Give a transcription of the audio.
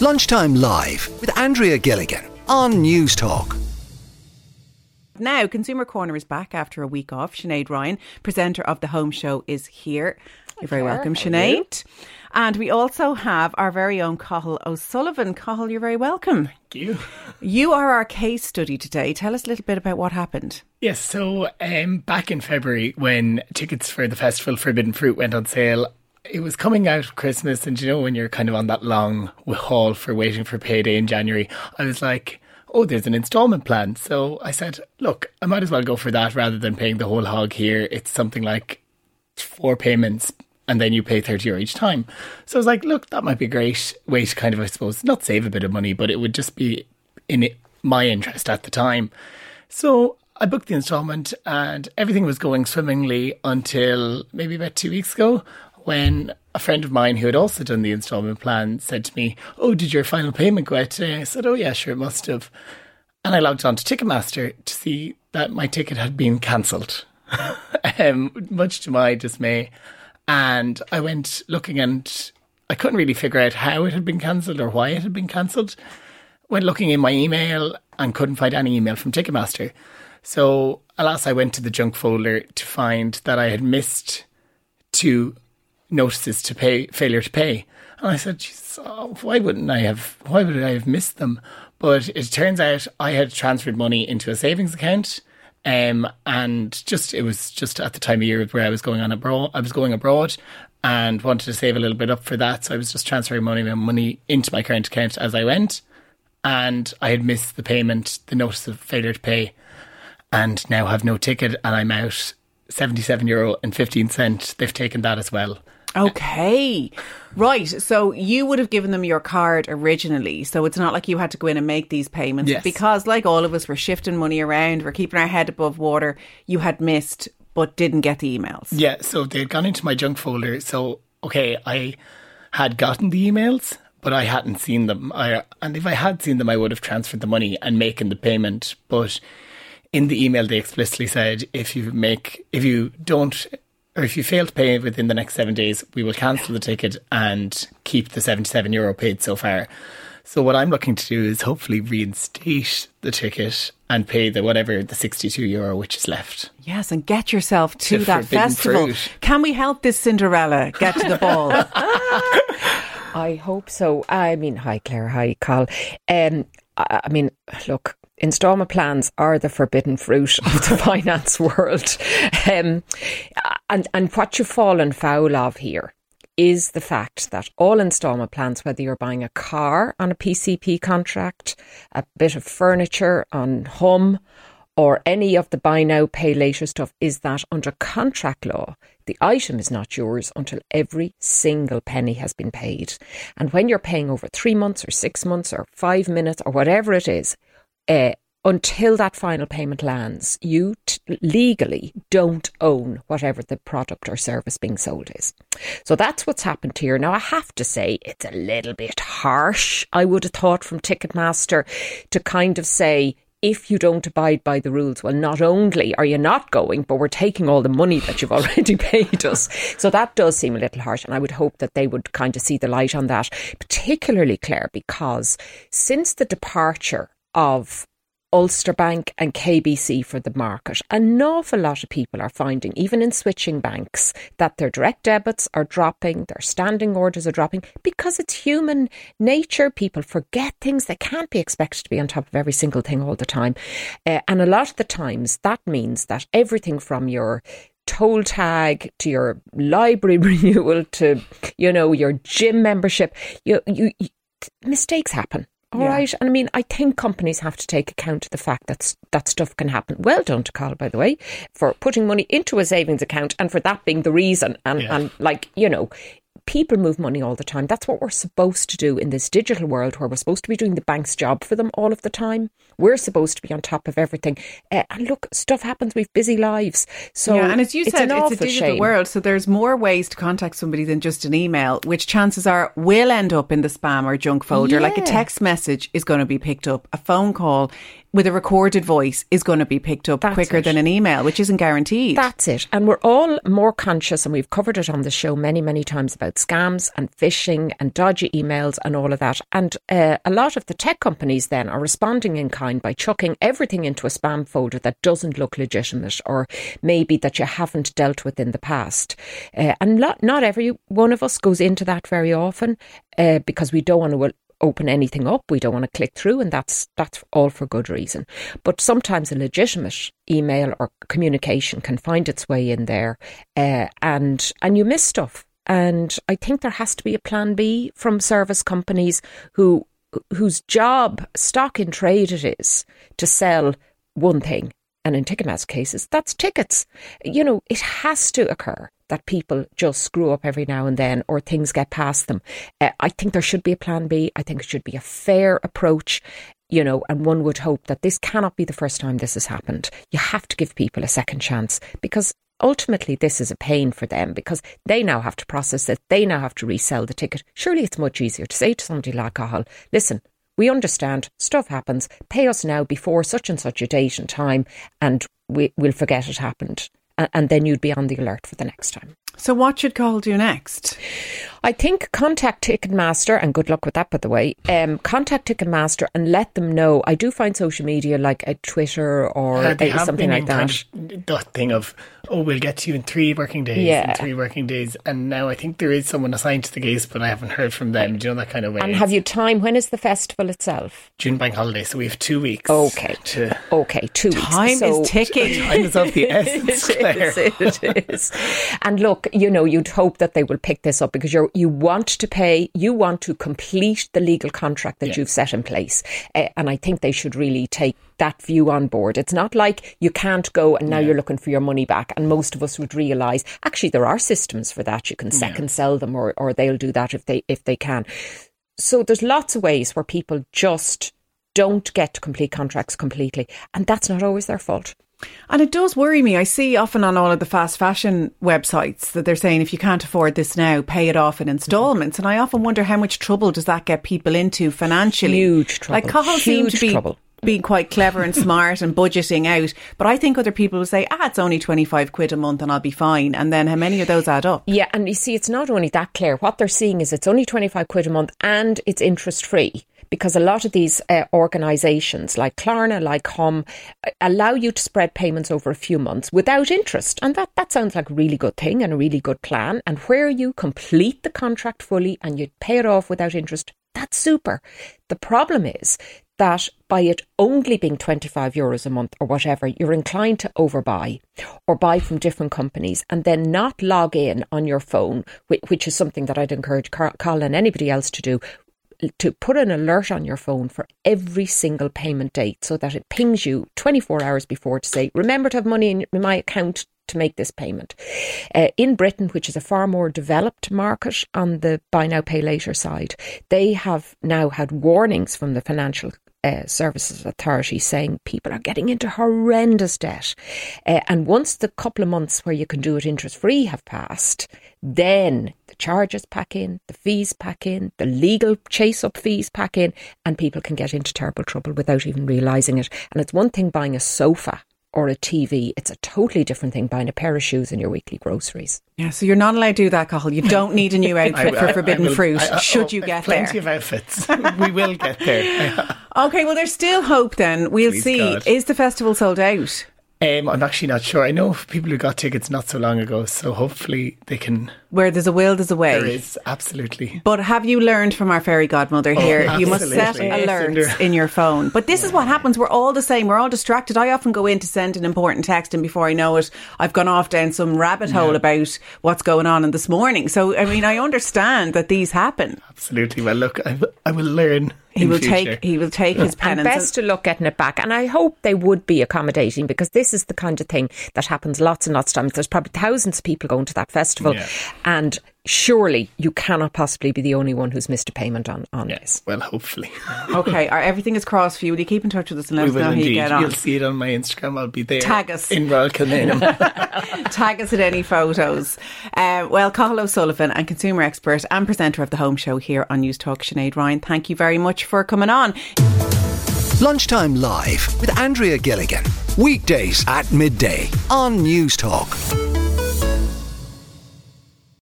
Lunchtime Live with Andrea Gilligan on Newstalk. Now, Consumer Corner is back after a week off. Sinead Ryan, presenter of The Home Show, is here. You're very welcome, Sinead. And we also have our very own Cathal O'Sullivan. Cathal, you're very welcome. Thank you. You are our case study today. Tell us a little bit about what happened. Yes, so um, back in February, when tickets for the festival Forbidden Fruit went on sale, it was coming out of Christmas, and you know when you're kind of on that long haul for waiting for payday in January, I was like, "Oh, there's an instalment plan." So I said, "Look, I might as well go for that rather than paying the whole hog here. It's something like four payments." And then you pay 30 euro each time. So I was like, look, that might be a great way to kind of, I suppose, not save a bit of money, but it would just be in it, my interest at the time. So I booked the installment and everything was going swimmingly until maybe about two weeks ago when a friend of mine who had also done the installment plan said to me, Oh, did your final payment go out today? I said, Oh, yeah, sure, it must have. And I logged on to Ticketmaster to see that my ticket had been cancelled, um, much to my dismay. And I went looking and I couldn't really figure out how it had been cancelled or why it had been cancelled. Went looking in my email and couldn't find any email from Ticketmaster. So, alas, I went to the junk folder to find that I had missed two notices to pay, failure to pay. And I said, oh, why wouldn't I have, why would I have missed them? But it turns out I had transferred money into a savings account. Um, and just, it was just at the time of year where I was going on abroad, I was going abroad and wanted to save a little bit up for that. So I was just transferring money, money into my current account as I went. And I had missed the payment, the notice of failure to pay, and now have no ticket. And I'm out 77 euro and 15 cent. They've taken that as well. Okay. Right. So you would have given them your card originally. So it's not like you had to go in and make these payments. Yes. Because, like all of us, we're shifting money around, we're keeping our head above water. You had missed, but didn't get the emails. Yeah. So they'd gone into my junk folder. So, okay, I had gotten the emails, but I hadn't seen them. I, and if I had seen them, I would have transferred the money and making the payment. But in the email, they explicitly said if you make, if you don't or if you fail to pay within the next seven days, we will cancel the ticket and keep the 77 euro paid so far. So what I'm looking to do is hopefully reinstate the ticket and pay the whatever the 62 euro which is left. Yes, and get yourself to, To that festival. Fruit. Can we help this Cinderella get to the ball? I hope so. I mean, hi Clare, hi Carl. Um, I, I mean, look, instalment plans are the forbidden fruit of the finance world, um, and and what you've fallen foul of here is the fact that all instalment plans, whether you're buying a car on a PCP contract, a bit of furniture on Humm, or any of the buy now, pay later stuff, is that under contract law, the item is not yours until every single penny has been paid. And when you're paying over three months or six months or five minutes or whatever it is, uh, until that final payment lands, you t- legally don't own whatever the product or service being sold is. So that's what's happened here. Now, I have to say it's a little bit harsh, I would have thought, from Ticketmaster to kind of say, if you don't abide by the rules, well, not only are you not going, but we're taking all the money that you've already paid us. So that does seem a little harsh. And I would hope that they would kind of see the light on that, particularly, Clare, because since the departure of Ulster Bank and KBC for the market. An awful lot of people are finding, even in switching banks, that their direct debits are dropping, their standing orders are dropping because it's human nature. People forget things. They can't be expected to be on top of every single thing all the time. Uh, and a lot of the times that means that everything from your toll tag to your library renewal to you know your gym membership you you, you mistakes happen all right, Yeah. And I mean, I think companies have to take account of the fact that that stuff can happen. Well done to Carl, by the way, for putting money into a savings account and for that being the reason. And, Yeah. and like, you know, people move money all the time. That's what we're supposed to do in this digital world where we're supposed to be doing the bank's job for them all of the time. We're supposed to be on top of everything. Uh, and look, stuff happens. We've busy lives. So yeah, and as you it's said, it's a digital shame. world, so there's more ways to contact somebody than just an email, which chances are will end up in the spam or junk folder. Like a text message is going to be picked up, a phone call with a recorded voice is going to be picked up That's quicker it. than an email, which isn't guaranteed. That's it. And we're all more conscious, and we've covered it on the show many, many times about scams and phishing and dodgy emails and all of that. And uh, a lot of the tech companies then are responding in kind by chucking everything into a spam folder that doesn't look legitimate or maybe that you haven't dealt with in the past. Uh, and not, not every one of us goes into that very often uh, because we don't want to open anything up. We don't want to click through, and that's that's all for good reason. But sometimes a legitimate email or communication can find its way in there, uh, and and you miss stuff. And I think there has to be a plan B from service companies who whose job, stock in trade, it is to sell one thing. And in Ticketmaster cases, that's tickets. You know, it has to occur that people just screw up every now and then or things get past them. Uh, I think there should be a plan B. I think it should be a fair approach, you know, and one would hope that this cannot be the first time this has happened. You have to give people a second chance because ultimately this is a pain for them because they now have to process it. They now have to resell the ticket. Surely it's much easier to say to somebody like Cathal, listen, we understand stuff happens. Pay us now before such and such a date and time, and we, we'll forget it happened and then you'd be on the alert for the next time. So, what should Call do next? I think contact Ticketmaster, and good luck with that, by the way. Um, contact Ticketmaster and let them know. I do find social media like a Twitter or Uh, they have something been like in that. Kind of that thing of, oh, we'll get to you in three working days. Yeah. In three working days. And now I think there is someone assigned to the case, but I haven't heard from them. Do you know that kind of way? And have you time? When is the festival itself? June bank holiday, so we have two weeks. Okay. To, Okay, two weeks. Time So- is ticking. time is of the essence, Clare. it is, it is. And look, you know, you'd hope that they will pick this up because you you want to pay, you want to complete the legal contract that Yeah. you've set in place, uh, and I think they should really take that view on board. It's not like you can't go and now you're looking for your money back. And most of us would realise actually there are systems for that. You can second sell them, or or they'll do that if they if they can. So there's lots of ways where people just don't get to complete contracts completely, and that's not always their fault. And it does worry me. I see often on all of the fast fashion websites that they're saying if you can't afford this now, pay it off in installments. And I often wonder how much trouble does that get people into financially? Huge trouble. Like Cathal seem to be trouble. Being quite clever and smart and budgeting out. But I think other people will say, ah, it's only 25 quid a month and I'll be fine. And then how many of those add up? Yeah, and you see, it's not only that clear. What they're seeing is it's only 25 quid a month and it's interest free. Because a lot of these uh, organisations, like Klarna, like Humm, uh, allow you to spread payments over a few months without interest. And that, that sounds like a really good thing and a really good plan. And where you complete the contract fully and you pay it off without interest, that's super. The problem is that by it only being 25 euros a month or whatever, you're inclined to overbuy or buy from different companies and then not log in on your phone, which is something that I'd encourage Car- Colin and anybody else to do. To put an alert on your phone for every single payment date so that it pings you 24 hours before to say, remember to have money in my account to make this payment. Uh, in Britain, which is a far more developed market on the buy now, pay later side, they have now had warnings from the Financial uh, Services Authority saying people are getting into horrendous debt. Uh, and once the couple of months where you can do it interest free have passed, then the charges pack in, the fees pack in, the legal chase up fees pack in, and people can get into terrible trouble without even realising it. And it's one thing buying a sofa or a TV, it's a totally different thing buying a pair of shoes and your weekly groceries. Yeah, so you're not allowed to do that, Cathal. You don't need a new outfit I- for I- Forbidden I will- Fruit, I- I- should oh, you get plenty there. Plenty of outfits. we will get there. Okay, well, there's still hope then. We'll Please see. God. Is the festival sold out? Um, I'm actually not sure. I know people who got tickets not so long ago, so hopefully they can. Where there's a will, there's a way. There is absolutely. But have you learned from our fairy godmother oh, here? You must set absolutely. alerts in your phone. But this is what happens. We're all the same. We're all distracted. I often go in to send an important text, and before I know it, I've gone off down some rabbit hole about what's going on in this morning. So, I mean, I understand that these happen. Absolutely. Well, look, I will learn. He in will future. take. He will take his And penance. best to look getting it back. And I hope they would be accommodating because this is the kind of thing that happens lots and lots of times. There's probably thousands of people going to that festival, Yeah. And surely you cannot possibly be the only one who's missed a payment on, on this. Yes. Well, hopefully. okay, our, everything is crossed for you. Will you keep in touch with us and let we us will know how you indeed. get on? You'll see it on my Instagram. I'll be there. Tag us. In Royal Kilmainham. Tag us at any photos. Uh, well, Cathal O'Sullivan and consumer expert and presenter of the Home Show here on Newstalk, Sinead Ryan. Thank you very much for coming on. Lunchtime Live with Andrea Gilligan. Weekdays at midday on Newstalk.